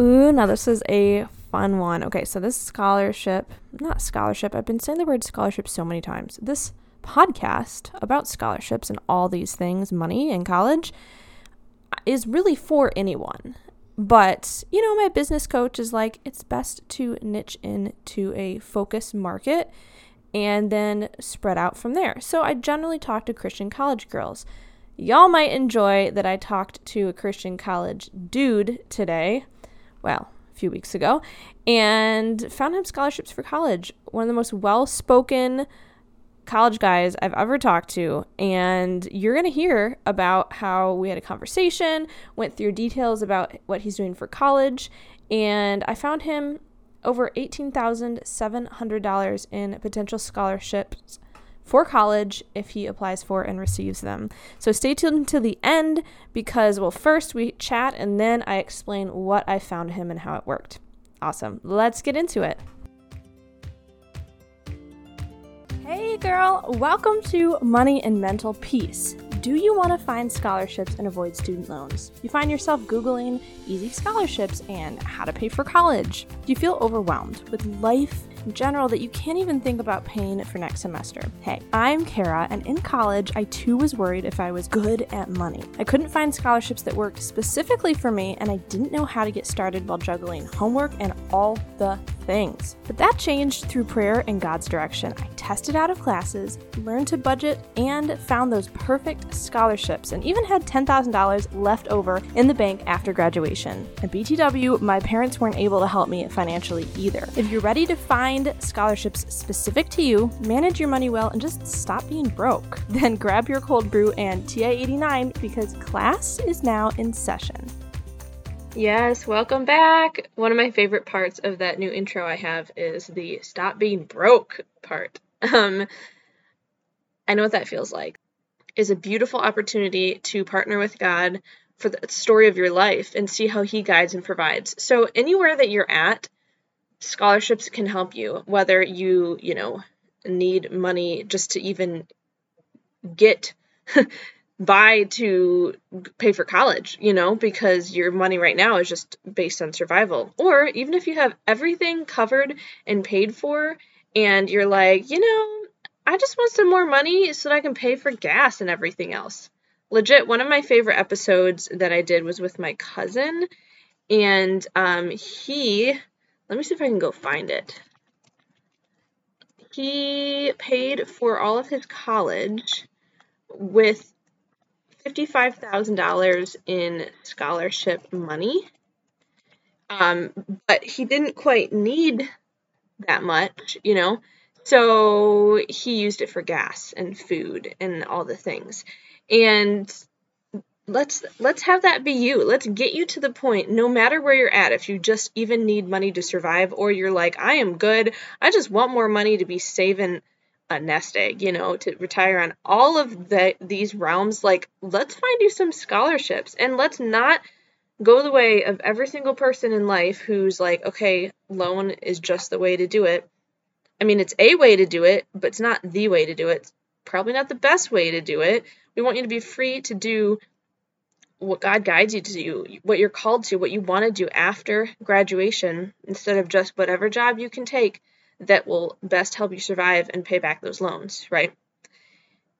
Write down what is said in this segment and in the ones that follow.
Ooh, now this is a fun one. Okay, so this scholarship, not scholarship, I've been saying the word scholarship so many times. This podcast about scholarships and all these things, money in college, uh, is really for anyone. But, you know, my business coach is like, it's best to niche into a focus market and then spread out from there. So I generally talk to Christian college girls. Y'all might enjoy that I talked to a Christian college dude today. Well, a few weeks ago, and found him scholarships for college. One of the most well spoken college guys I've ever talked to. And you're going to hear about how we had a conversation, went through details about what he's doing for college. And I found him over $18,700 in potential scholarships for college if he applies for and receives them. So stay tuned to the end because, well, first we chat and then I explain what I found him and how it worked. Awesome. Let's get into it. Hey, girl, welcome to Money and Mental Peace. Do you want to find scholarships and avoid student loans? You find yourself Googling easy scholarships and how to pay for college? Do you feel overwhelmed with life in general that you can't even think about paying for next semester. Hey, I'm Kara, and in college, I too was worried if I was good at money. I couldn't find scholarships that worked specifically for me, and I didn't know how to get started while juggling homework and all the things. But that changed through prayer and God's direction. I tested out of classes, learned to budget, and found those perfect scholarships, and even had $10,000 left over in the bank after graduation. At BTW, my parents weren't able to help me financially either. If you're ready to find scholarships specific to you, manage your money well, and just stop being broke. Then grab your cold brew and TI 89 because class is now in session. Yes, welcome back. One of my favorite parts of that new intro I have is the stop being broke part. Um, I know what that feels like. Is a beautiful opportunity to partner with God for the story of your life and see how he guides and provides. So anywhere that you're at, scholarships can help you whether you you know need money just to even get by to pay for college you know because your money right now is just based on survival or even if you have everything covered and paid for and you're like you know i just want some more money so that i can pay for gas and everything else legit one of my favorite episodes that i did was with my cousin and um, he let me see if I can go find it. He paid for all of his college with $55,000 in scholarship money. Um, but he didn't quite need that much, you know. So he used it for gas and food and all the things. And let's let's have that be you let's get you to the point no matter where you're at if you just even need money to survive or you're like i am good i just want more money to be saving a nest egg you know to retire on. All of the these realms like let's find you some scholarships and let's not go the way of every single person in life who's like okay loan is just the way to do it. I mean it's a way to do it but it's not the way to do it. It's probably not the best way to do it. We want you to be free to do what God guides you to do, what you're called to, what you want to do after graduation, instead of just whatever job you can take that will best help you survive and pay back those loans, right?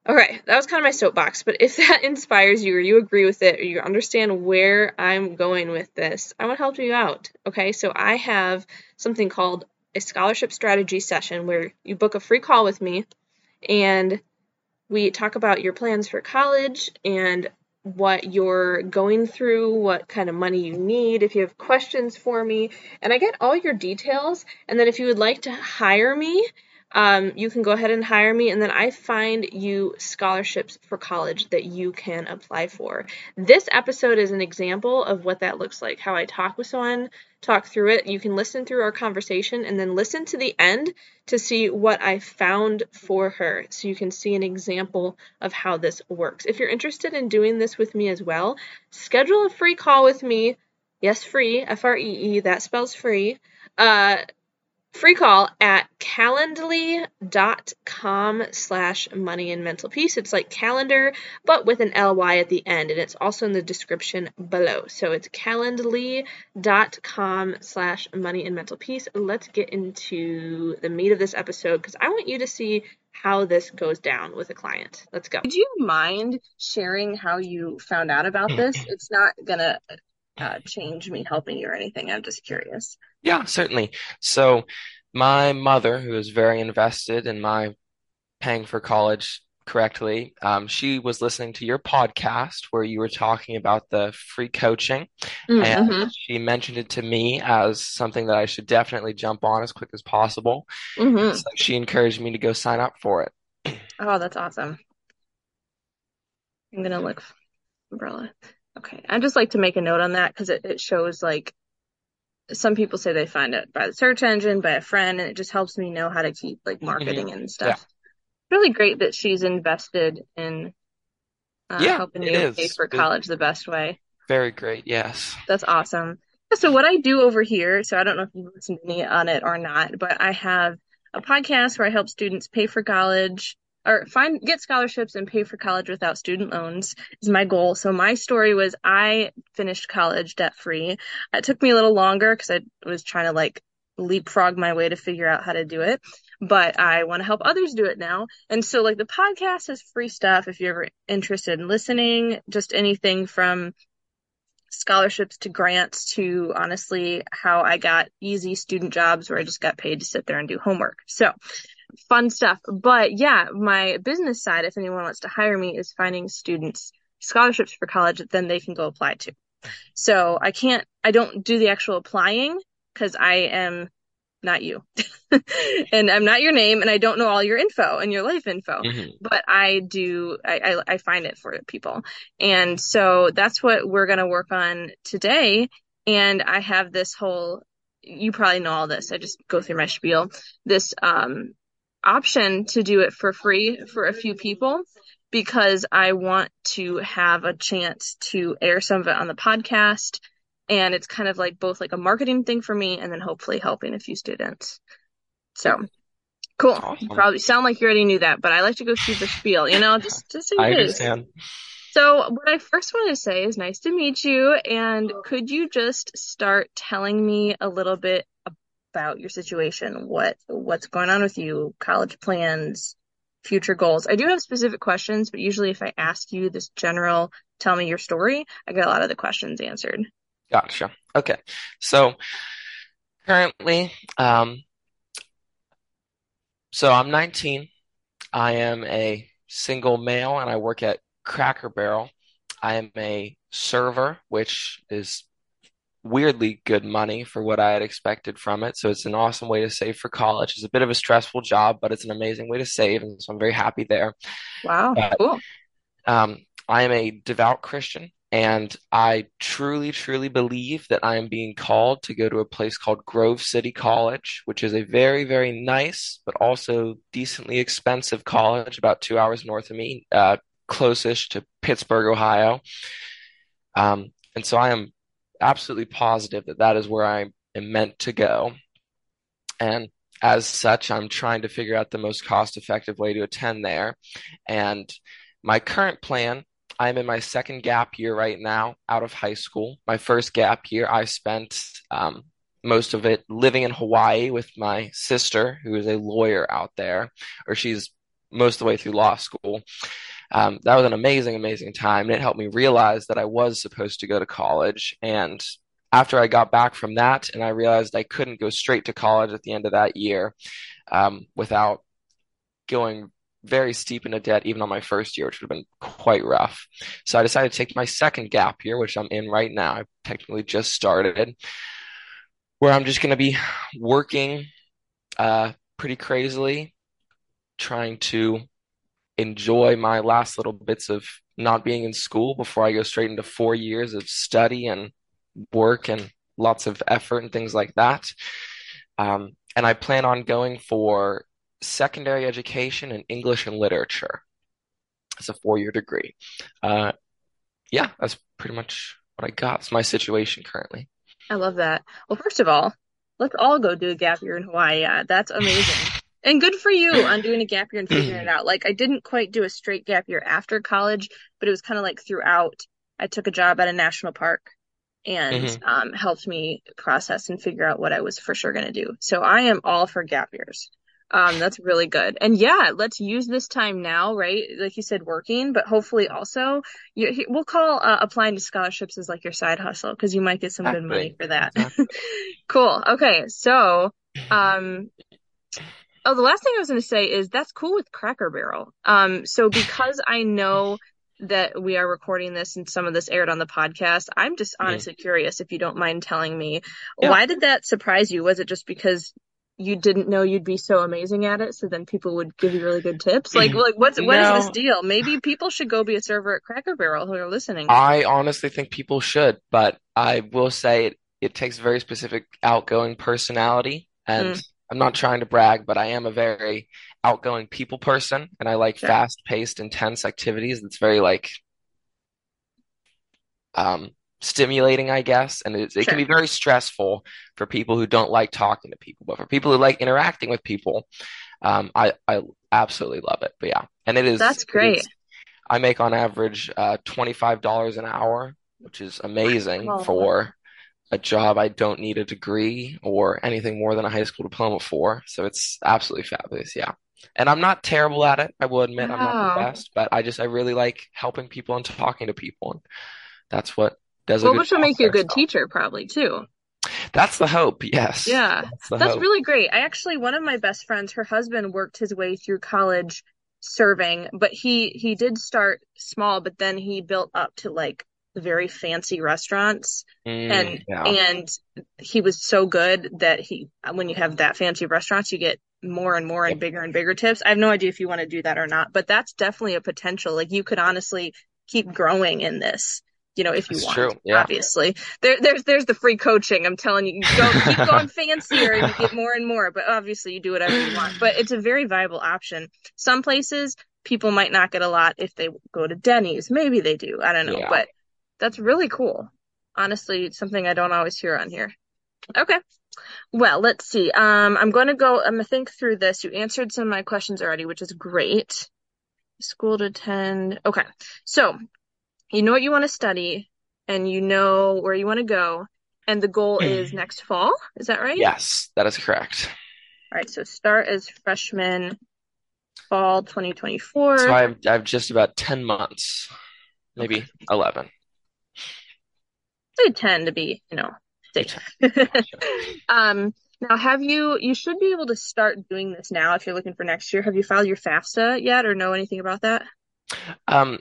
Okay, that was kind of my soapbox, but if that inspires you or you agree with it or you understand where I'm going with this, I want to help you out. Okay, so I have something called a scholarship strategy session where you book a free call with me and we talk about your plans for college and what you're going through, what kind of money you need, if you have questions for me, and I get all your details. And then if you would like to hire me, um, you can go ahead and hire me, and then I find you scholarships for college that you can apply for. This episode is an example of what that looks like, how I talk with someone, talk through it. You can listen through our conversation and then listen to the end to see what I found for her so you can see an example of how this works. If you're interested in doing this with me as well, schedule a free call with me. Yes, free, F R E E, that spells free. Uh, free call at calendly.com slash money and mental peace. It's like calendar, but with an ly at the end, and it's also in the description below. So it's calendly.com slash money and mental peace. Let's get into the meat of this episode because I want you to see how this goes down with a client. Let's go. Would you mind sharing how you found out about this? It's not gonna uh, change me helping you or anything. I'm just curious. Yeah, certainly. So, my mother, who is very invested in my paying for college correctly, um, she was listening to your podcast where you were talking about the free coaching, Mm-hmm. and she mentioned it to me as something that I should definitely jump on as quick as possible. Mm-hmm. So she encouraged me to go sign up for it. Oh, that's awesome. I'm gonna look for umbrella. Okay. I just like to make a note on that because it, it shows like some people say they find it by the search engine, by a friend, and it just helps me know how to keep like marketing and Yeah, stuff. Really great that she's invested in uh, yeah, helping it you pay for It- college the best way. very great. Yes. That's awesome. So what I do over here, so I don't know if you've listened to me on it or not, but I have a podcast where I help students pay for college or find get scholarships and pay for college without student loans is my goal. So my story was I finished college debt free. It took me a little longer because I was trying to like leapfrog my way to figure out how to do it, but I want to help others do it now. And so like the podcast is free stuff if you're ever interested in listening, just anything from scholarships to grants to honestly how I got easy student jobs where I just got paid to sit there and do homework. So fun stuff. But yeah, my business side, if anyone wants to hire me, is finding students scholarships for college that then they can go apply to. So I can't, I don't do the actual applying because I am not you. and I'm not your name and I don't know all your info and your life info Mhm. but I do I, I I find it for people. And so that's what we're gonna work on today. And I have this whole you probably know all this. I just go through my spiel. This um option to do it for free for a few people because I want to have a chance to air some of it on the podcast. And it's kind of like both like a marketing thing for me and then hopefully helping a few students. So cool. You Awesome. probably sound like you already knew that, but I like to go through the spiel, you know, just just in I understand. So what I first want to say is nice to meet you, and could you just start telling me a little bit about your situation? What what's going on with you, college plans, future goals? I do have specific questions, but usually if I ask you this general, tell me your story, I get a lot of the questions answered. Gotcha. Okay. So currently, um, so I'm 19. I am a single male and I work at Cracker Barrel. I am a server, which is weirdly good money for what I had expected from it. So it's an awesome way to save for college. It's a bit of a stressful job, but it's an amazing way to save, and so I'm very happy there. Wow, But cool. um, I am a devout Christian, and I truly, truly believe that I am being called to go to a place called Grove City College, which is a very, very nice but also decently expensive college, about two hours north of me, uh, closest to Pittsburgh, Ohio. Um, and so I am absolutely positive that that is where I am meant to go. And as such, I'm trying to figure out the most cost-effective way to attend there. And my current plan, I'm in my second gap year right now out of high school. My first gap year, I spent um, most of it living in Hawaii with my sister, who is a lawyer out there, or she's most of the way through law school. Um, that was an amazing, amazing time, and it helped me realize that I was supposed to go to college. And after I got back from that, and I realized I couldn't go straight to college at the end of that year um, without going very steep into debt, even on my first year, which would have been quite rough. So I decided to take my second gap year, which I'm in right now. I technically just started, where I'm just going to be working uh, pretty crazily, trying to enjoy my last little bits of not being in school before I go straight into four years of study and work and lots of effort and things like that. Um, and I plan on going for secondary education in English and literature. It's a four-year degree. Uh, yeah, that's pretty much what I got. It's my situation currently. I love that. Well, first of all, let's all go do a gap year in Hawaii. Yeah, that's amazing. And good for you on doing a gap year and figuring it out. Like I didn't quite do a straight gap year after college, but it was kind of like throughout. I took a job at a national park and hmm um, helped me process and figure out what I was for sure going to do. So I am all for gap years. Um, that's really good. And yeah, let's use this time now, right? Like you said, working, but hopefully also you, we'll call uh, applying to scholarships as like your side hustle because you might get some good money for that. Exactly. Cool. Okay. So, um, Oh, the last thing I was going to say is that's cool with Cracker Barrel. Um, so because I know that we are recording this and some of this aired on the podcast, I'm just honestly curious if you don't mind telling me Yeah. why did that surprise you? Was it just because you didn't know you'd be so amazing at it, so then people would give you really good tips? Like, like what's what is this deal? Maybe people should go be a server at Cracker Barrel who are listening. I honestly think people should, but I will say it, it takes very specific outgoing personality. And Mm. I'm not trying to brag, but I am a very outgoing people person, and I like Sure. fast-paced, intense activities. That's very like um, stimulating, I guess, and it, it can be very stressful for people who don't like talking to people, but for people who like interacting with people, um, I I absolutely love it. But yeah, and it is That's great. is I make on average uh, $25 an hour, which is amazing Wow. for a job I don't need a degree or anything more than a high school diploma for. So it's absolutely fabulous. Yeah. And I'm not terrible at it. I will admit I'm not the best, but I just I really like helping people and talking to people, and that's what does Well, which will make you a good So teacher probably too. that's the hope. Yes, Yeah. that's That's hope. really great. I actually, one of my best friends, her husband worked his way through college serving, but he he did start small, but then he built up to like very fancy restaurants Mm, and yeah. and he was so good that he when you have that fancy restaurants, you get more and more and bigger and bigger tips. I have no idea if you want to do that or not, but that's definitely a potential. Like you could honestly keep growing in this. You know, if you That's want, true. Yeah. obviously. There, there's, there's the free coaching. I'm telling you, you go, keep going fancier and you get more and more, but obviously you do whatever you want. But it's a very viable option. Some places people might not get a lot if they go to Denny's. Maybe they do. I don't know, Yeah. but that's really cool. Honestly, something I don't always hear on here. Okay. Well, let's see. Um, I'm going to go, I'm going to think through this. You answered some of my questions already, which is great. School to attend. Okay. So you know what you want to study and you know where you want to go. And the goal is next fall. Is that right? Yes, that is correct. All right. So start as freshman fall 2024. So I have I have just about 10 months, maybe Okay. 11. Say 10 to be, you know, safe. Um, now have you, you should be able to start doing this now if you're looking for next year. Have you filed your FAFSA yet or know anything about that? Um,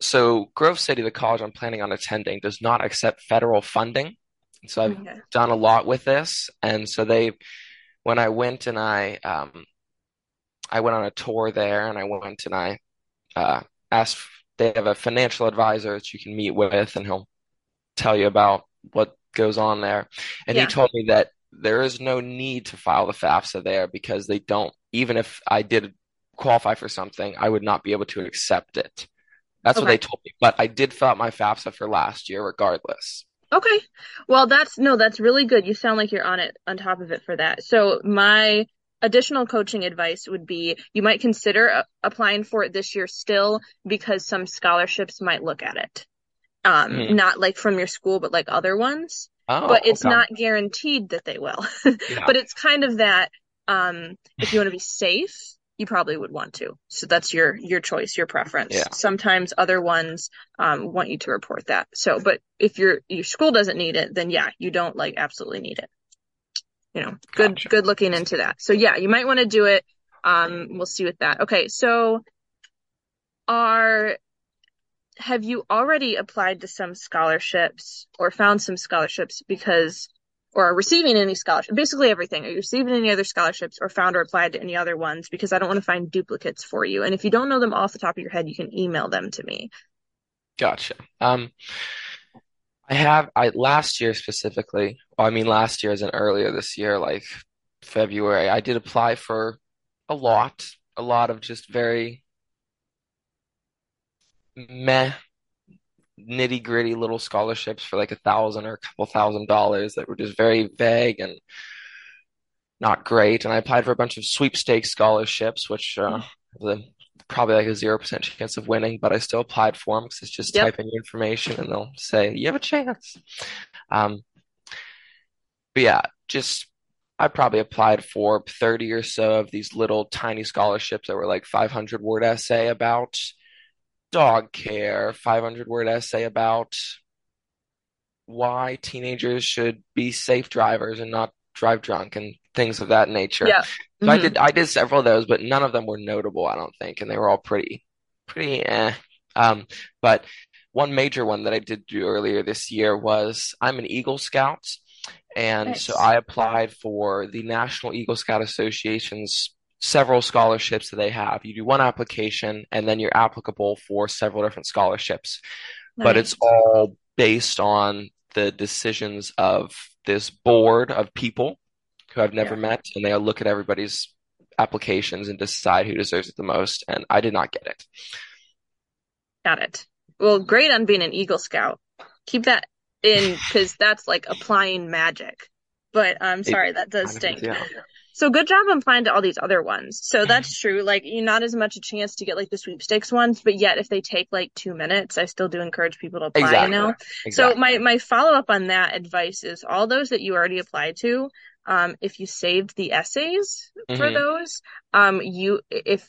so Grove City, the college I'm planning on attending, does not accept federal funding. So I've Okay. done a lot with this, and so they, when I went and I, um, I went on a tour there, and I went and I, uh, asked. They have a financial advisor that you can meet with, and he'll tell you about what goes on there. And he told me that there is no need to file the FAFSA there because they don't, even if I did qualify for something, I would not be able to accept it. That's what they told me. But I did fill out my FAFSA for last year regardless. Okay. Well, that's no, that's really good. You sound like you're on it, on top of it for that. So my additional coaching advice would be you might consider applying for it this year still because some scholarships might look at it. Um, Mhm. not like from your school, but like other ones. Oh, But it's okay. not guaranteed that they will. Yeah. But it's kind of that, um, if you want to be safe, you probably would want to. So that's your your choice, your preference. Yeah. Sometimes other ones um want you to report that. So, but if your your school doesn't need it, then yeah, you don't like absolutely need it. You know, good Gotcha. good looking into that. So yeah, you might want to do it. Um, we'll see with that. Okay, so are have you already applied to some scholarships or found some scholarships because or are receiving any scholarship basically everything? Are you receiving any other scholarships or found or applied to any other ones? Because i don't want to find duplicates for you. And if you don't know them off the top of your head you can email them to me. Gotcha. Um, I have I last year specifically, well, I mean last year as in earlier this year, like February, I did apply for a lot, a lot of just very meh, nitty-gritty little scholarships for like a thousand or a couple thousand dollars that were just very vague and not great. And I applied for a bunch of sweepstakes scholarships, which uh, the probably like a zero percent chance of winning, but I still applied for them because it's just Yep. type in your information and they'll say you have a chance. Um, but yeah, just I probably applied for 30 or so of these little tiny scholarships that were like 500 word essay about dog care, 500 word essay about why teenagers should be safe drivers and not drive drunk and things of that nature. Yeah. So I did I did several of those, but none of them were notable, I don't think, and they were all pretty pretty eh. Um, but one major one that I did do earlier this year was I'm an Eagle Scout, and so I applied for the National Eagle Scout Association's several scholarships that they have. You do one application, and then you're applicable for several different scholarships but it's all based on the decisions of this board of people who I've never Yeah. met, and they'll look at everybody's applications and decide who deserves it the most. And I did not get it. Got it. Well, great on being an Eagle Scout. Keep that in because that's like applying magic. But I'm It sorry, that does of stink. yeah. So good job on applying to all these other ones. So that's true. Like you're not as much a chance to get like the sweepstakes ones, but yet if they take like two minutes, I still do encourage people to apply, you Exactly. know? So my my follow up on that advice is all those that you already applied to, um, if you saved the essays for Mhm. those, um, you if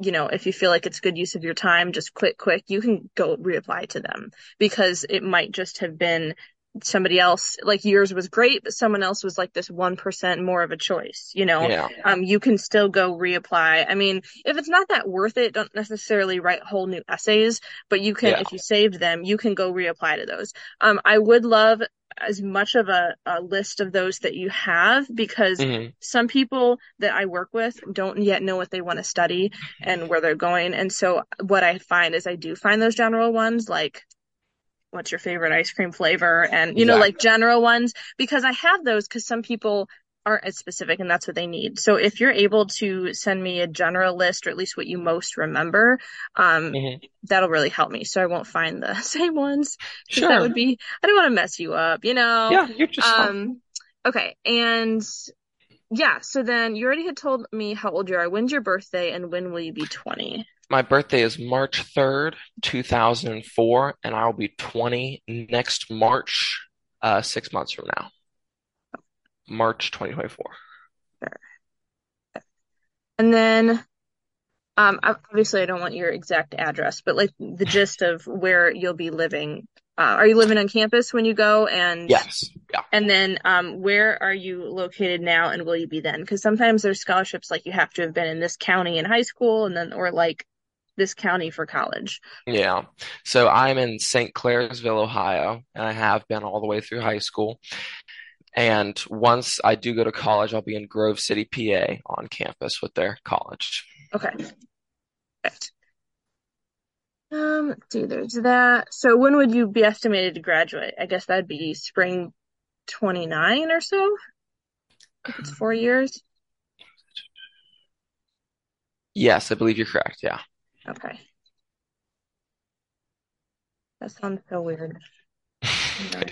you know if you feel like it's good use of your time, just quick quick, you can go reapply to them because it might just have been somebody else like yours was great, but someone else was like this one percent more of a choice, you know Yeah. um, you can still go reapply. I mean, if it's not that worth it, don't necessarily write whole new essays, but you can, Yeah. if you saved them, you can go reapply to those. Um, I would love as much of a, a list of those that you have because hmm some people that I work with don't yet know what they want to study and where they're going. And so what I find is I do find those general ones like what's your favorite ice cream flavor and you know like general ones because I have those because some people aren't as specific and that's what they need. So if you're able to send me a general list or at least what you most remember, um, hmm that'll really help me. So I won't find the same ones because that would be I don't want to mess you up, you know. Yeah, you're just fine. Um, okay, and yeah, so then you already had told me how old you are. When's your birthday and when will you be 20? My birthday is March 3rd, 2004, and I'll be 20 next March, uh, six months from now. March 2024. And then um obviously I don't want your exact address, but like the gist of where you'll be living. Uh, are you living on campus when you go and Yes. Yeah. and then um where are you located now and will you be then? Because sometimes there's scholarships like you have to have been in this county in high school and then or like this county for college. Yeah. So I'm in St. Clairsville, Ohio, and I have been all the way through high school. And once I do go to college, I'll be in Grove City, PA on campus with their college. Okay. Right. Um, let's see, there's that. So when would you be estimated to graduate? I guess that'd be spring 29 or so. If it's four years. Yes, I believe you're correct. Yeah. Okay. That sounds so weird. I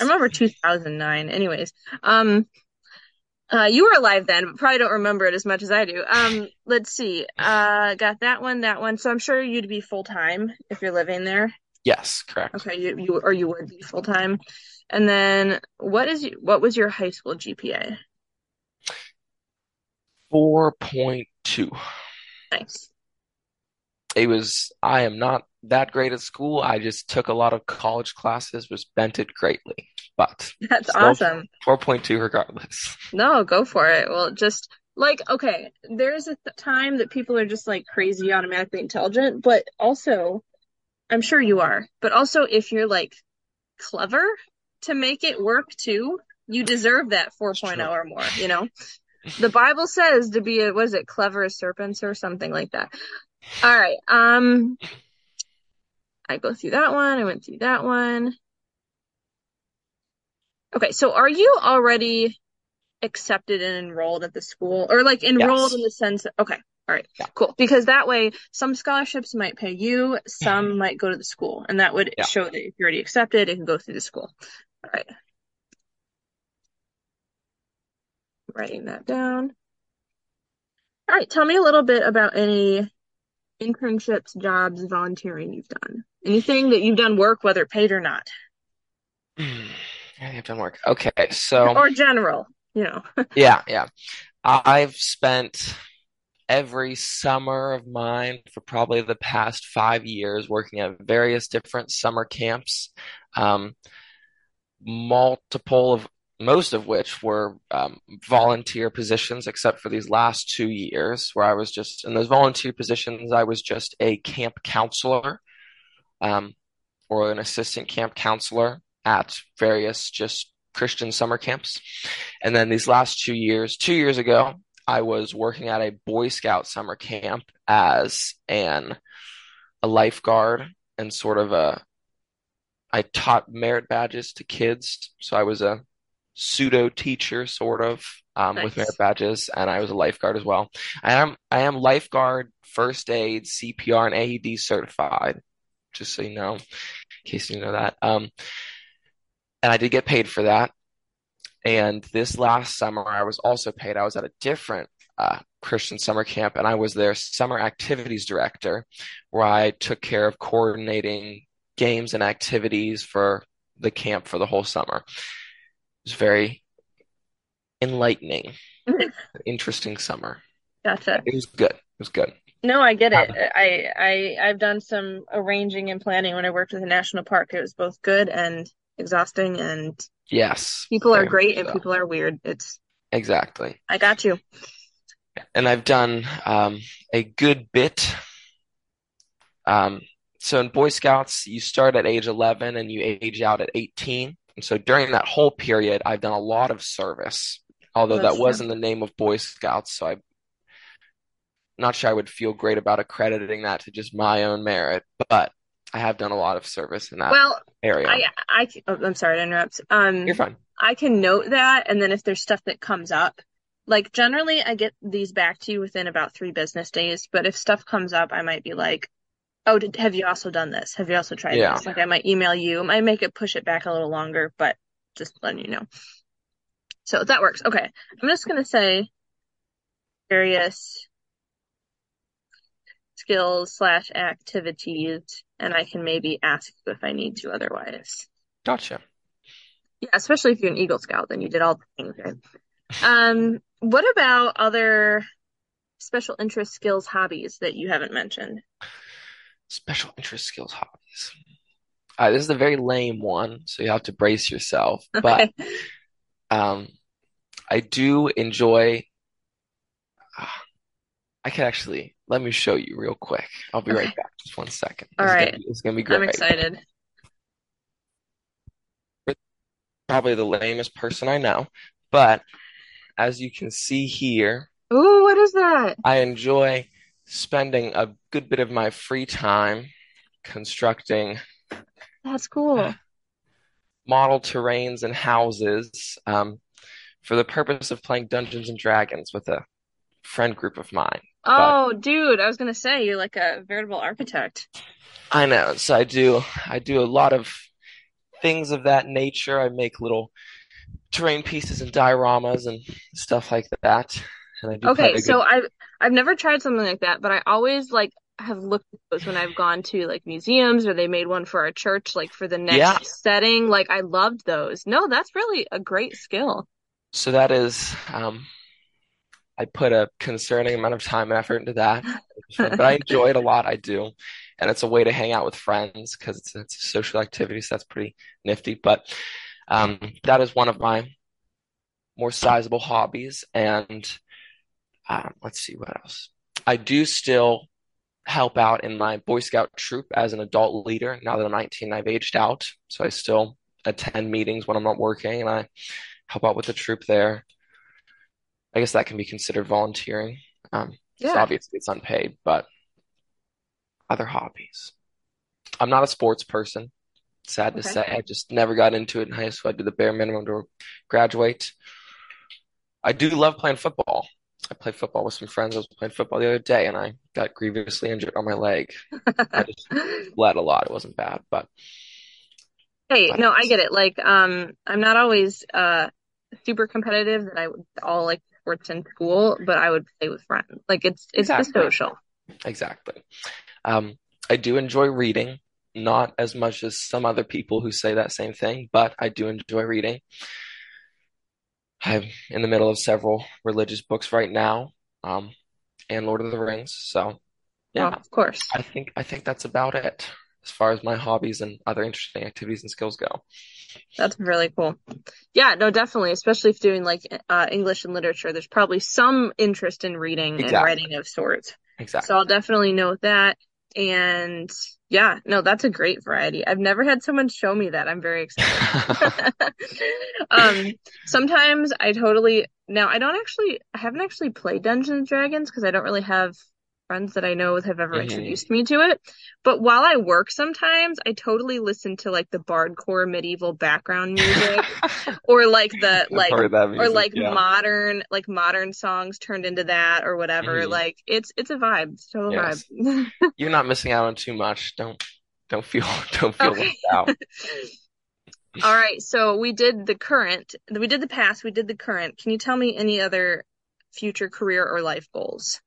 remember 2009. Anyways, um, uh, you were alive then, but probably don't remember it as much as I do. Um, let's see. Uh, got that one, that one. So I'm sure you'd be full time if you're living there. Yes, correct. Okay, you, you or you would be full time. And then what is what was your high school GPA? 4.2. Nice. It was, I am not that great at school. I just took a lot of college classes, was bent it greatly, but That's awesome. 4.2 regardless. No, go for it. Well, just like okay, there's a th time that people are just like crazy automatically intelligent, but also I'm sure you are. But also if you're like clever to make it work too, you deserve that It's 4.0 or more, you know? The Bible says to be a, was it, clever as serpents or something like that. All right. Um, I go through that one. I went through that one. Okay. So are you already accepted and enrolled at the school or like enrolled Yes. in the sense okay. All right. Yeah. Cool. Because that way some scholarships might pay you, some might go to the school and that would Yeah. show that if you're already accepted, it can go through the school. All right. writing that down. All right, tell me a little bit about any internships, jobs, volunteering you've done. Anything that you've done work, whether paid or not. I've done work. Okay, so Or general, you know. yeah, yeah. I've spent every summer of mine for probably the past five years working at various different summer camps. Um, multiple of most of which were um, volunteer positions, except for these last two years, where I was just in those volunteer positions, I was just a camp counselor um, or an assistant camp counselor at various just Christian summer camps. And then these last two years, two years ago, I was working at a Boy Scout summer camp as an a lifeguard and sort of a I taught merit badges to kids, so I was a pseudo teacher, sort of, um, with merit badges, and I was a lifeguard as well. I am I am lifeguard, first aid, CPR, and AED certified, just so you know, in case you know that. Um, and I did get paid for that. And this last summer, I was also paid. I was at a different uh, Christian summer camp, and I was their summer activities director, where I took care of coordinating games and activities for the camp for the whole summer. It was very enlightening, interesting summer. Gotcha. It It was good. It was good. No, I get it. Uh, I, I, I've done some arranging and planning when I worked with a national park. It was both good and exhausting, and yes, people are great and people are weird. It's, Exactly. I got you. And I've done um, a good bit. Um, so in Boy Scouts, you start at age 11 and you age out at 18. And so during that whole period, I've done a lot of service, although That's that true. was in the name of Boy Scouts. So I'm not sure I would feel great about accrediting that to just my own merit, but I have done a lot of service in that Well, area. I, I, oh, I'm sorry to interrupt. Um, You're fine. I can note that, and then if there's stuff that comes up, like generally I get these back to you within about three business days, but if stuff comes up, I might be like, oh, did, have you also done this? Have you also tried Yeah. this? Like I might email you, I might make it push it back a little longer, but just letting you know. So that works. Okay. I'm just gonna say various skills slash activities, and I can maybe ask you if I need to otherwise. Gotcha. Yeah, especially if you're an Eagle Scout, then you did all the things, right? Um, what about other special interest skills, hobbies that you haven't mentioned? Special interest skills, hobbies. Uh, this is a very lame one, so you have to brace yourself. But um, I do enjoy. ah, I can actually let me show you real quick. I'll be right back. Just one second. All It's gonna be, it's gonna be I'm excited. Probably the lamest person I know, but as you can see here, Ooh, what is that? I enjoy spending a good bit of my free time constructing That's cool. model terrains and houses um, for the purpose of playing Dungeons and Dragons with a friend group of mine. But Oh, dude, I was gonna say you're like a veritable architect. I know, so I do I do a lot of things of that nature. I make little terrain pieces and dioramas and stuff like that. And I do Okay, so good I've I've never tried something like that, but I always like have looked at those when I've gone to like museums or they made one for our church, like for the yeah. next setting. Like I loved those. No, that's really a great skill. So that is um I put a concerning amount of time and effort into that. But I enjoy it a lot. I do. And it's a way to hang out with friends because it's, it's a social activity, so that's pretty nifty. But um, that is one of my more sizable hobbies. And um, let's see what else. I do still help out in my Boy Scout troop as an adult leader. Now that I'm 19, I've aged out. So I still attend meetings when I'm not working and I help out with the troop there. I guess that can be considered volunteering. Um, so Yeah. obviously it's unpaid, but other hobbies. I'm not a sports person. Sad to say, I just never got into it in high school. I did the bare minimum to graduate. I do love playing football. I play football with some friends. I was playing football the other day and I got grievously injured on my leg. I just bled a lot. It wasn't bad, but Hey, but no, I get it. Like, um, I'm not always uh super competitive that I would all like sports in school, but I would play with friends. Like it's it's the Exactly. social. Exactly. Um, I do enjoy reading, not as much as some other people who say that same thing, but I do enjoy reading. I'm in the middle of several religious books right now, um, and Lord of the Rings. So yeah, of course. I think I think that's about it as far as my hobbies and other interesting activities and skills go. That's really cool. Yeah, no, definitely, especially if doing like uh, English and literature, there's probably some interest in reading and writing of sorts. Exactly. So I'll definitely note that. And yeah, no, that's a great variety. I've never had someone show me that. I'm very excited. Um, sometimes I totally, now I don't actually, I haven't actually played Dungeons and Dragons because I don't really have friends that I know have ever Mhm. introduced me to it. But while I work sometimes, I totally listen to like the bardcore medieval background music or like the like that or like yeah. modern like modern songs turned into that or whatever. Mhm. Like it's it's a vibe. It's a total Yes. vibe. You're not missing out on too much. Don't don't feel don't feel Okay. left out. All right, so we did the current, we did the past, we did the current. Can you tell me any other future career or life goals?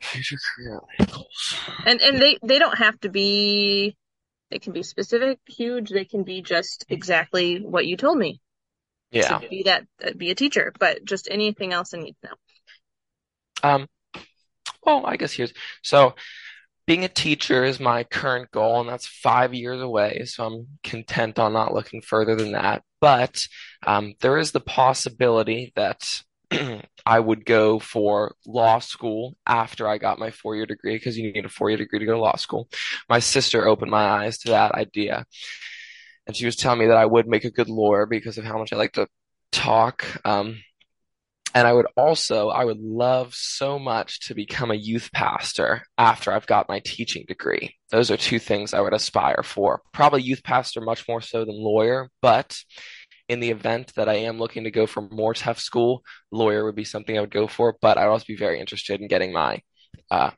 Future career goals. And and they they don't have to be they can be specific, huge, they can be just exactly what you told me. Yeah. To be that uh, be a teacher, but just anything else I need to know. Um, well, I guess here's so being a teacher is my current goal, and that's five years away. So I'm content on not looking further than that. But um, there is the possibility that I would go for law school after I got my four-year degree because you need a four-year degree to go to law school. My sister opened my eyes to that idea, and she was telling me that I would make a good lawyer because of how much I like to talk. Um, and I would also, I would love so much to become a youth pastor after I've got my teaching degree. Those are two things I would aspire for. Probably youth pastor much more so than lawyer, but in the event that I am looking to go for more tough school, lawyer would be something I would go for, but I'd also be very interested in getting my, uh,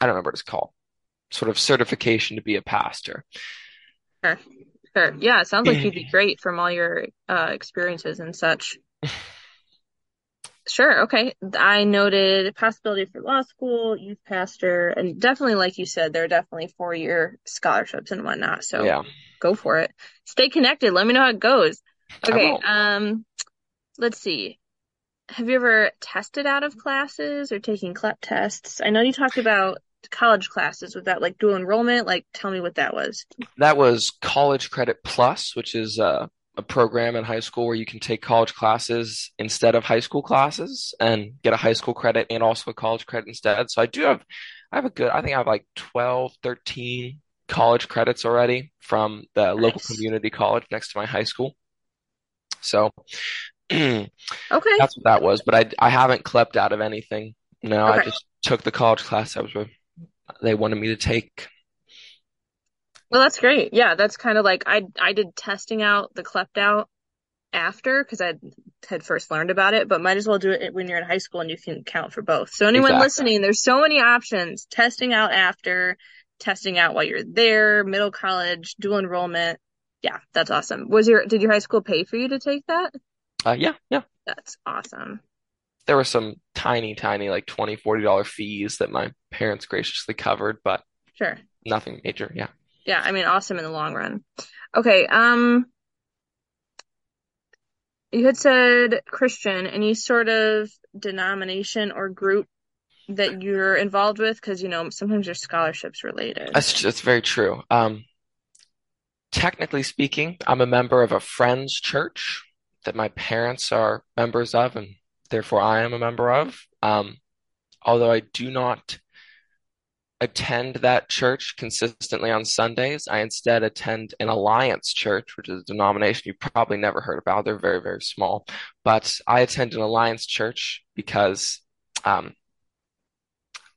I don't remember what it's called, sort of certification to be a pastor. Sure. Sure. Yeah, it sounds like you'd be great from all your uh experiences and such. Sure, okay. I noted possibility for law school, youth pastor, and definitely, like you said, there are definitely four-year scholarships and whatnot. So Yeah, go for it. Stay connected. Let me know how it goes. Okay, um, let's see. Have you ever tested out of classes or taking CLEP tests? I know you talked about college classes. Was that like dual enrollment? Like, tell me what that was. That was College Credit Plus, which is uh, a program in high school where you can take college classes instead of high school classes and get a high school credit and also a college credit instead. So I do have, I have a good, I think I have like 12, 13 college credits already from the local community college next to my high school. So okay, that's what that was. But I, I haven't clept out of anything. No, I just took the college class I was, they wanted me to take. Well, that's great. Yeah, that's kind of like I I did testing out the clept out after because I had first learned about it, but might as well do it when you're in high school and you can count for both. So anyone Exactly. listening, there's so many options. Testing out after, testing out while you're there, middle college, dual enrollment. Yeah, that's awesome. Was your did your high school pay for you to take that? Uh, yeah, yeah. That's awesome. there were some tiny, tiny, like 20, 40 dollar fees that my parents graciously covered, but Sure. nothing major. Yeah. Yeah, I mean awesome in the long run. Okay, um you had said Christian, any sort of denomination or group that you're involved with? Because, you know, sometimes there's scholarships related. That's that's very true. Um, technically speaking, I'm a member of a Friends church that my parents are members of, and therefore I am a member of. Um, although I do not attend that church consistently on Sundays, I instead attend an alliance church, which is a denomination you've probably never heard about. They're very, very small. But I attend an alliance church because um,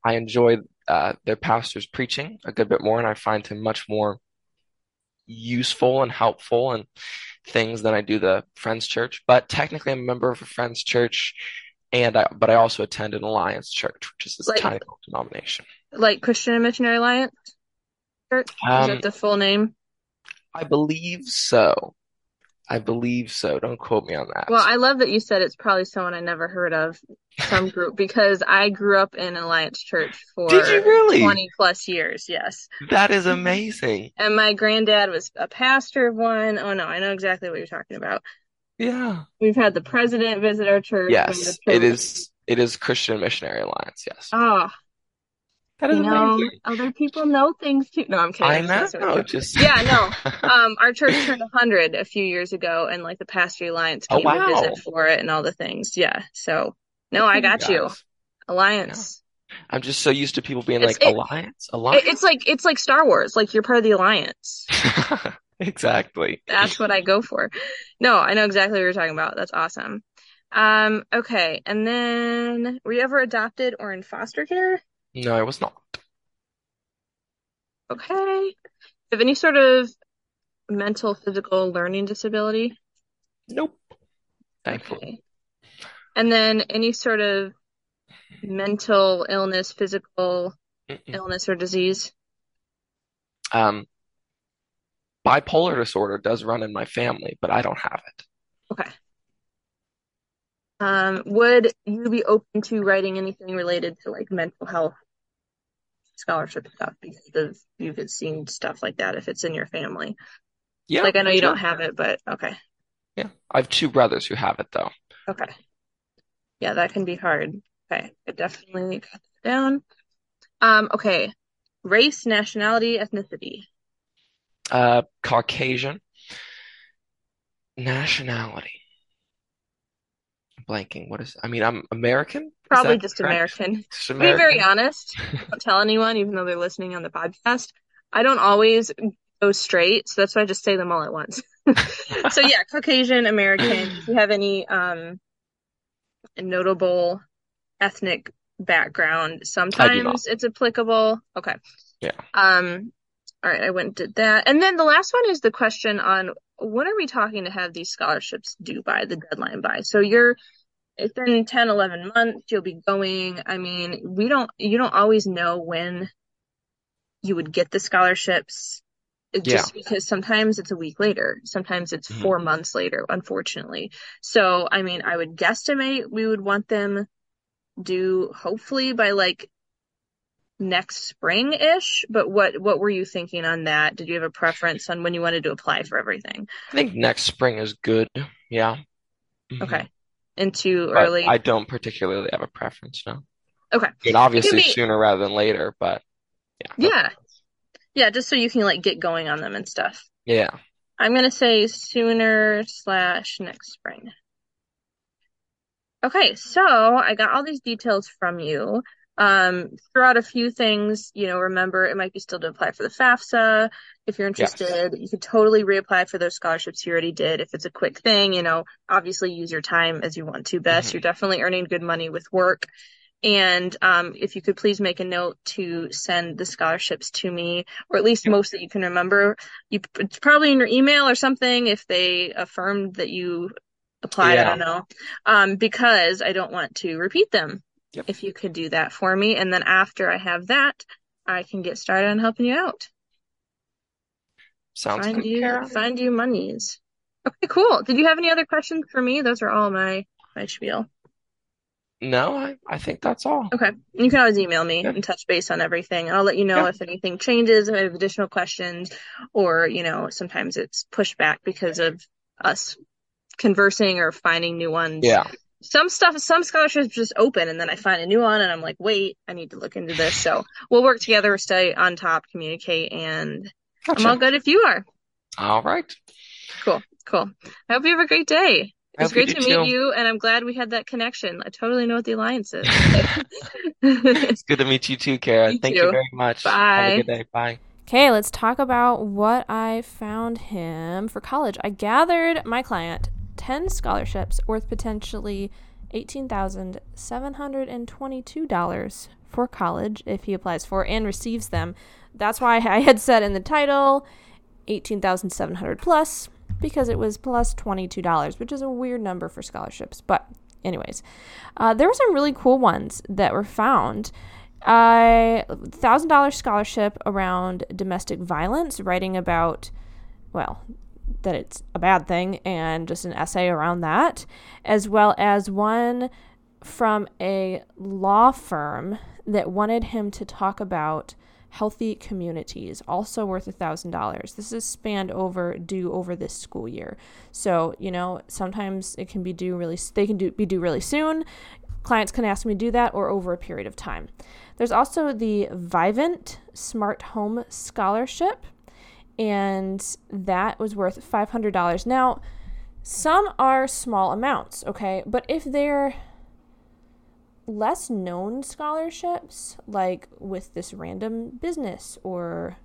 I enjoy uh, their pastor's preaching a good bit more, and I find him much more useful and helpful and things than I do the Friends Church. But technically, I'm a member of a Friends Church, and I, but I also attend an Alliance Church, which is this Like- tiny denomination. Like Christian and Missionary Alliance Church? Is Um, that the full name? I believe so. I believe so. Don't quote me on that. Well, I love that you said it's probably someone I never heard of, some group, because I grew up in Alliance Church for Did you really? 20 plus years, yes. That is mm-hmm. amazing. And my granddad was a pastor of one. Oh no, I know exactly what you're talking about. Yeah. We've had the president visit our church. Yes, when it church- is. It is Christian Missionary Alliance. Yes. Oh, That is you know, amazing. other people know things too. No, I'm kidding. I I'm messing know. you. Just Yeah, no. Um, our church turned 100 a few years ago, and like the Pastor Alliance Oh, came to visit for it and all the things. Yeah. So, no, I got you. guys. Alliance. I'm just so used to people being It's- like it- Alliance, It, Alliance. it's like it's like Star Wars. Like you're part of the Alliance. exactly. That's what I go for. No, I know exactly what you're talking about. That's awesome. Um, okay. And then were you ever adopted or in foster care? No, I was not. Okay. Have any sort of mental, physical, learning disability? Nope. Thankfully. Okay. And then any sort of mental illness, physical Mm-mm. illness or disease? Um, bipolar disorder does run in my family, but I don't have it. Okay. Um, would you be open to writing anything related to like mental health scholarship stuff because of you've seen stuff like that if it's in your family? Yeah, Like I know you sure. don't have it, but okay. Yeah, I have two brothers who have it though. Okay. Yeah, that can be hard. Okay. I definitely got that down. Um, okay. Race, nationality, ethnicity. Uh, Caucasian. Nationality. Blanking. What is? I mean, I'm American. Probably just correct? American. Just To be very honest, don't tell anyone, even though they're listening on the podcast. I don't always go straight, so that's why I just say them all at once. So yeah, Caucasian, American. If you have any um notable ethnic background, sometimes it's applicable. Okay. Yeah. Um, all right, I went and did that. And then the last one is the question on when are we talking to have these scholarships due by, the deadline by? So you're it's been 10, 11 months, you'll be going. I mean, we don't, you don't always know when you would get the scholarships. It Yeah. Just because sometimes it's a week later, sometimes it's Mhm. four months later, unfortunately. So, I mean, I would guesstimate we would want them due hopefully by like next spring-ish. But what, what were you thinking on that? Did you have a preference on when you wanted to apply for everything? I think next spring is good. Yeah. Mhm. Okay. Into But early. I don't particularly have a preference, no. Okay. I mean, obviously be- sooner rather than later, but yeah. Yeah. Yeah, just so you can like get going on them and stuff. Yeah. I'm gonna say sooner slash next spring. Okay, so I got all these details from you. Um, throw out a few things, you know, remember it might be still to apply for the FAFSA. If you're interested, you could totally reapply for those scholarships you already did. If it's a quick thing, you know, obviously use your time as you want to best. Mhm. You're definitely earning good money with work. And um, if you could please make a note to send the scholarships to me, or at least most that you can remember. You, it's probably in your email or something if they affirmed that you applied. I don't know. Um, because I don't want to repeat them. Yep. If you could do that for me. And then after I have that, I can get started on helping you out. Sounds find good, you, Kara. find you monies. Okay, cool. Did you have any other questions for me? Those are all my, my spiel. No, I, I think that's all. Okay. You can always email me Yeah. and touch base on everything, and I'll let you know Yeah. if anything changes, if I have additional questions, or, you know, sometimes it's pushed back because of us conversing or finding new ones. Yeah. Some stuff, some scholarships just open, and then I find a new one, and I'm like, wait, I need to look into this. So we'll work together, stay on top, communicate, and I'm all good if you are. All right. Cool, cool. I hope you have a great day. I It's great to meet too. you, and I'm glad we had that connection. I totally know what the alliance is. It's good to meet you too, Kara. You Thank too. you very much. bye Have a good day. Bye. Okay, let's talk about what I found him for college. I gathered my client 10 scholarships worth potentially $18,722 for college if he applies for and receives them. That's why I had said in the title 18,700 plus because it was plus $22, which is a weird number for scholarships. But anyways, uh, there were some really cool ones that were found. A thousand dollar scholarship around domestic violence, writing about, well, that it's a bad thing and just an essay around that, as well as one from a law firm that wanted him to talk about healthy communities, also worth a thousand dollars. This is spanned over due over this school year. So you know sometimes it can be due really. They can do be due really soon. Clients can ask me to do that or over a period of time. There's also the Vivint Smart Home Scholarship, and that was worth five hundred dollars. Now, some are small amounts, okay, but if they're less known scholarships, like with this random business or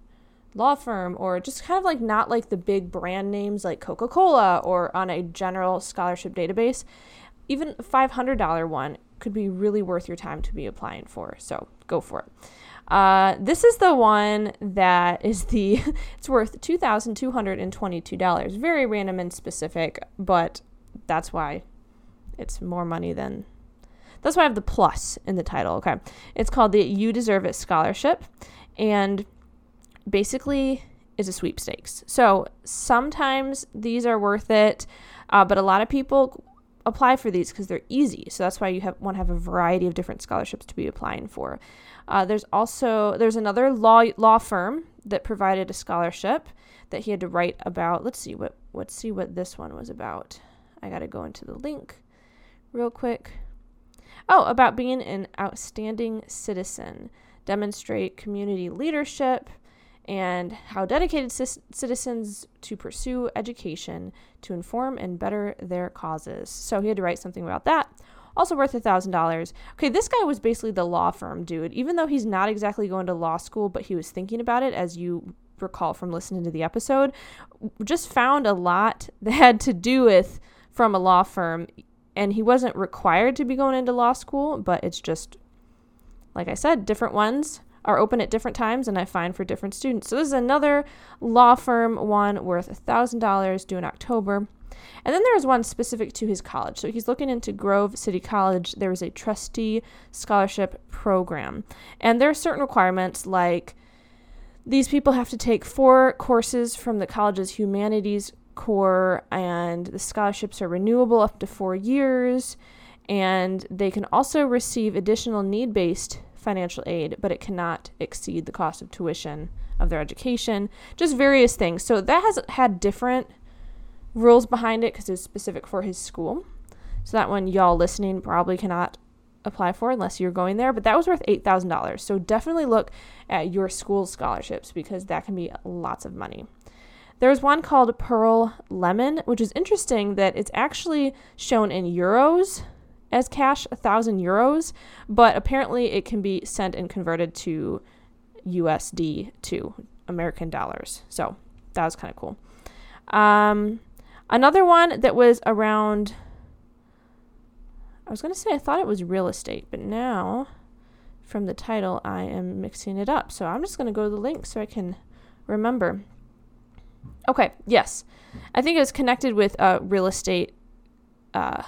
law firm, or just kind of like not like the big brand names like Coca Cola or on a general scholarship database, even a $500 one could be really worth your time to be applying for. So go for it. Uh, this is the one that is the, it's worth $2,222. Very random and specific, but that's why it's more money than that's why I have the plus in the title. Okay. It's called the You Deserve It Scholarship. And basically, is a sweepstakes. So sometimes these are worth it, uh, but a lot of people apply for these because they're easy. So that's why you have want to have a variety of different scholarships to be applying for. Uh, there's also there's another law law firm that provided a scholarship that he had to write about. Let's see what let's see what this one was about. I got to go into the link real quick. Oh, about being an outstanding citizen, demonstrate community leadership, and how dedicated c- citizens to pursue education to inform and better their causes. So he had to write something about that. Also worth a thousand dollars. Okay, this guy was basically the law firm dude. Even though he's not exactly going to law school, but he was thinking about it, as you recall from listening to the episode. Just found a lot that had to do with from a law firm and he wasn't required to be going into law school, but it's just, like I said, different ones are open at different times and I find for different students. So this is another law firm one worth $1,000 due in October. And then there's one specific to his college. So he's looking into Grove City College. There is a trustee scholarship program. And there are certain requirements like these people have to take four courses from the college's humanities core, and the scholarships are renewable up to four years. And they can also receive additional need based financial aid, but it cannot exceed the cost of tuition of their education. Just various things. So that has had different rules behind it because it's specific for his school. So that one, y'all listening, probably cannot apply for unless you're going there. But that was worth $8,000. So definitely look at your school scholarships because that can be lots of money. There's one called Pearl Lemon, which is interesting that it's actually shown in euros as cash, a thousand euros, but apparently it can be sent and converted to USD to American dollars. So that was kind of cool. Um, another one that was around, I was going to say I thought it was real estate, but now from the title I am mixing it up. So I'm just going to go to the link so I can remember. Okay, yes. I think it was connected with a real estate uh,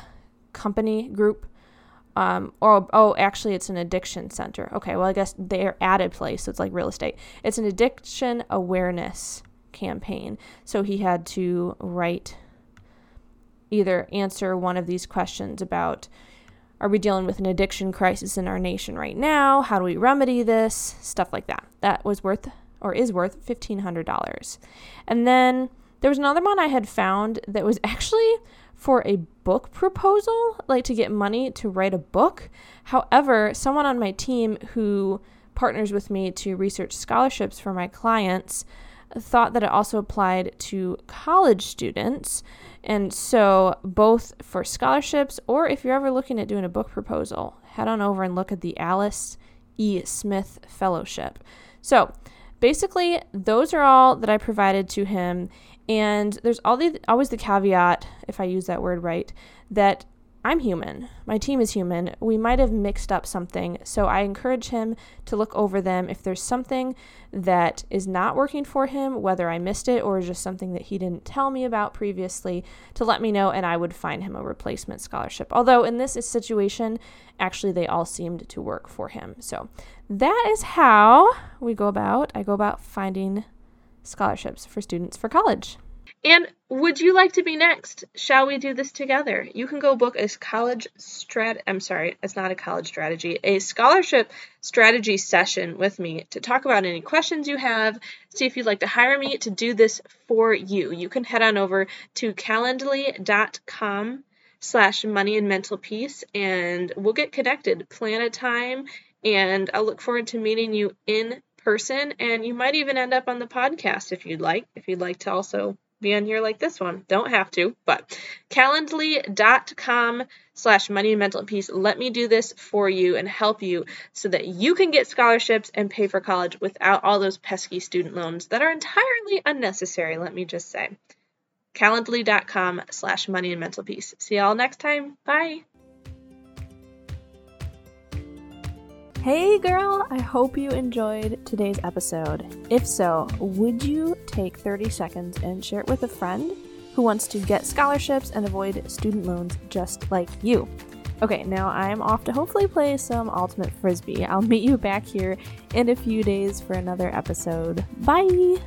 company group. Um, or oh, actually, it's an addiction center. Okay, well, I guess they're at a place, so it's like real estate. It's an addiction awareness campaign. So he had to write, either answer one of these questions about are we dealing with an addiction crisis in our nation right now? How do we remedy this? Stuff like that. That was worth or is worth $1,500. And then there was another one I had found that was actually for a book proposal, like to get money to write a book. However, someone on my team who partners with me to research scholarships for my clients thought that it also applied to college students. And so, both for scholarships or if you're ever looking at doing a book proposal, head on over and look at the Alice E. Smith Fellowship. So, basically, those are all that I provided to him. And there's the, always the caveat, if I use that word right, that I'm human. My team is human. We might have mixed up something. So I encourage him to look over them. If there's something that is not working for him, whether I missed it or just something that he didn't tell me about previously, to let me know and I would find him a replacement scholarship. Although in this situation, actually they all seemed to work for him. So that is how we go about I go about finding scholarships for students for college. And would you like to be next? Shall we do this together? You can go book a college strat I'm sorry, it's not a college strategy, a scholarship strategy session with me to talk about any questions you have, see if you'd like to hire me to do this for you. You can head on over to calendly.com slash money and mental peace and we'll get connected. Plan a time and I'll look forward to meeting you in person and you might even end up on the podcast if you'd like, if you'd like to also be on here like this one. Don't have to, but calendly.com slash money and mental peace. Let me do this for you and help you so that you can get scholarships and pay for college without all those pesky student loans that are entirely unnecessary, let me just say. Calendly.com slash money and mental peace. See y'all next time. Bye. Hey girl, I hope you enjoyed today's episode. If so, would you take 30 seconds and share it with a friend who wants to get scholarships and avoid student loans just like you? Okay, now I'm off to hopefully play some Ultimate Frisbee. I'll meet you back here in a few days for another episode. Bye!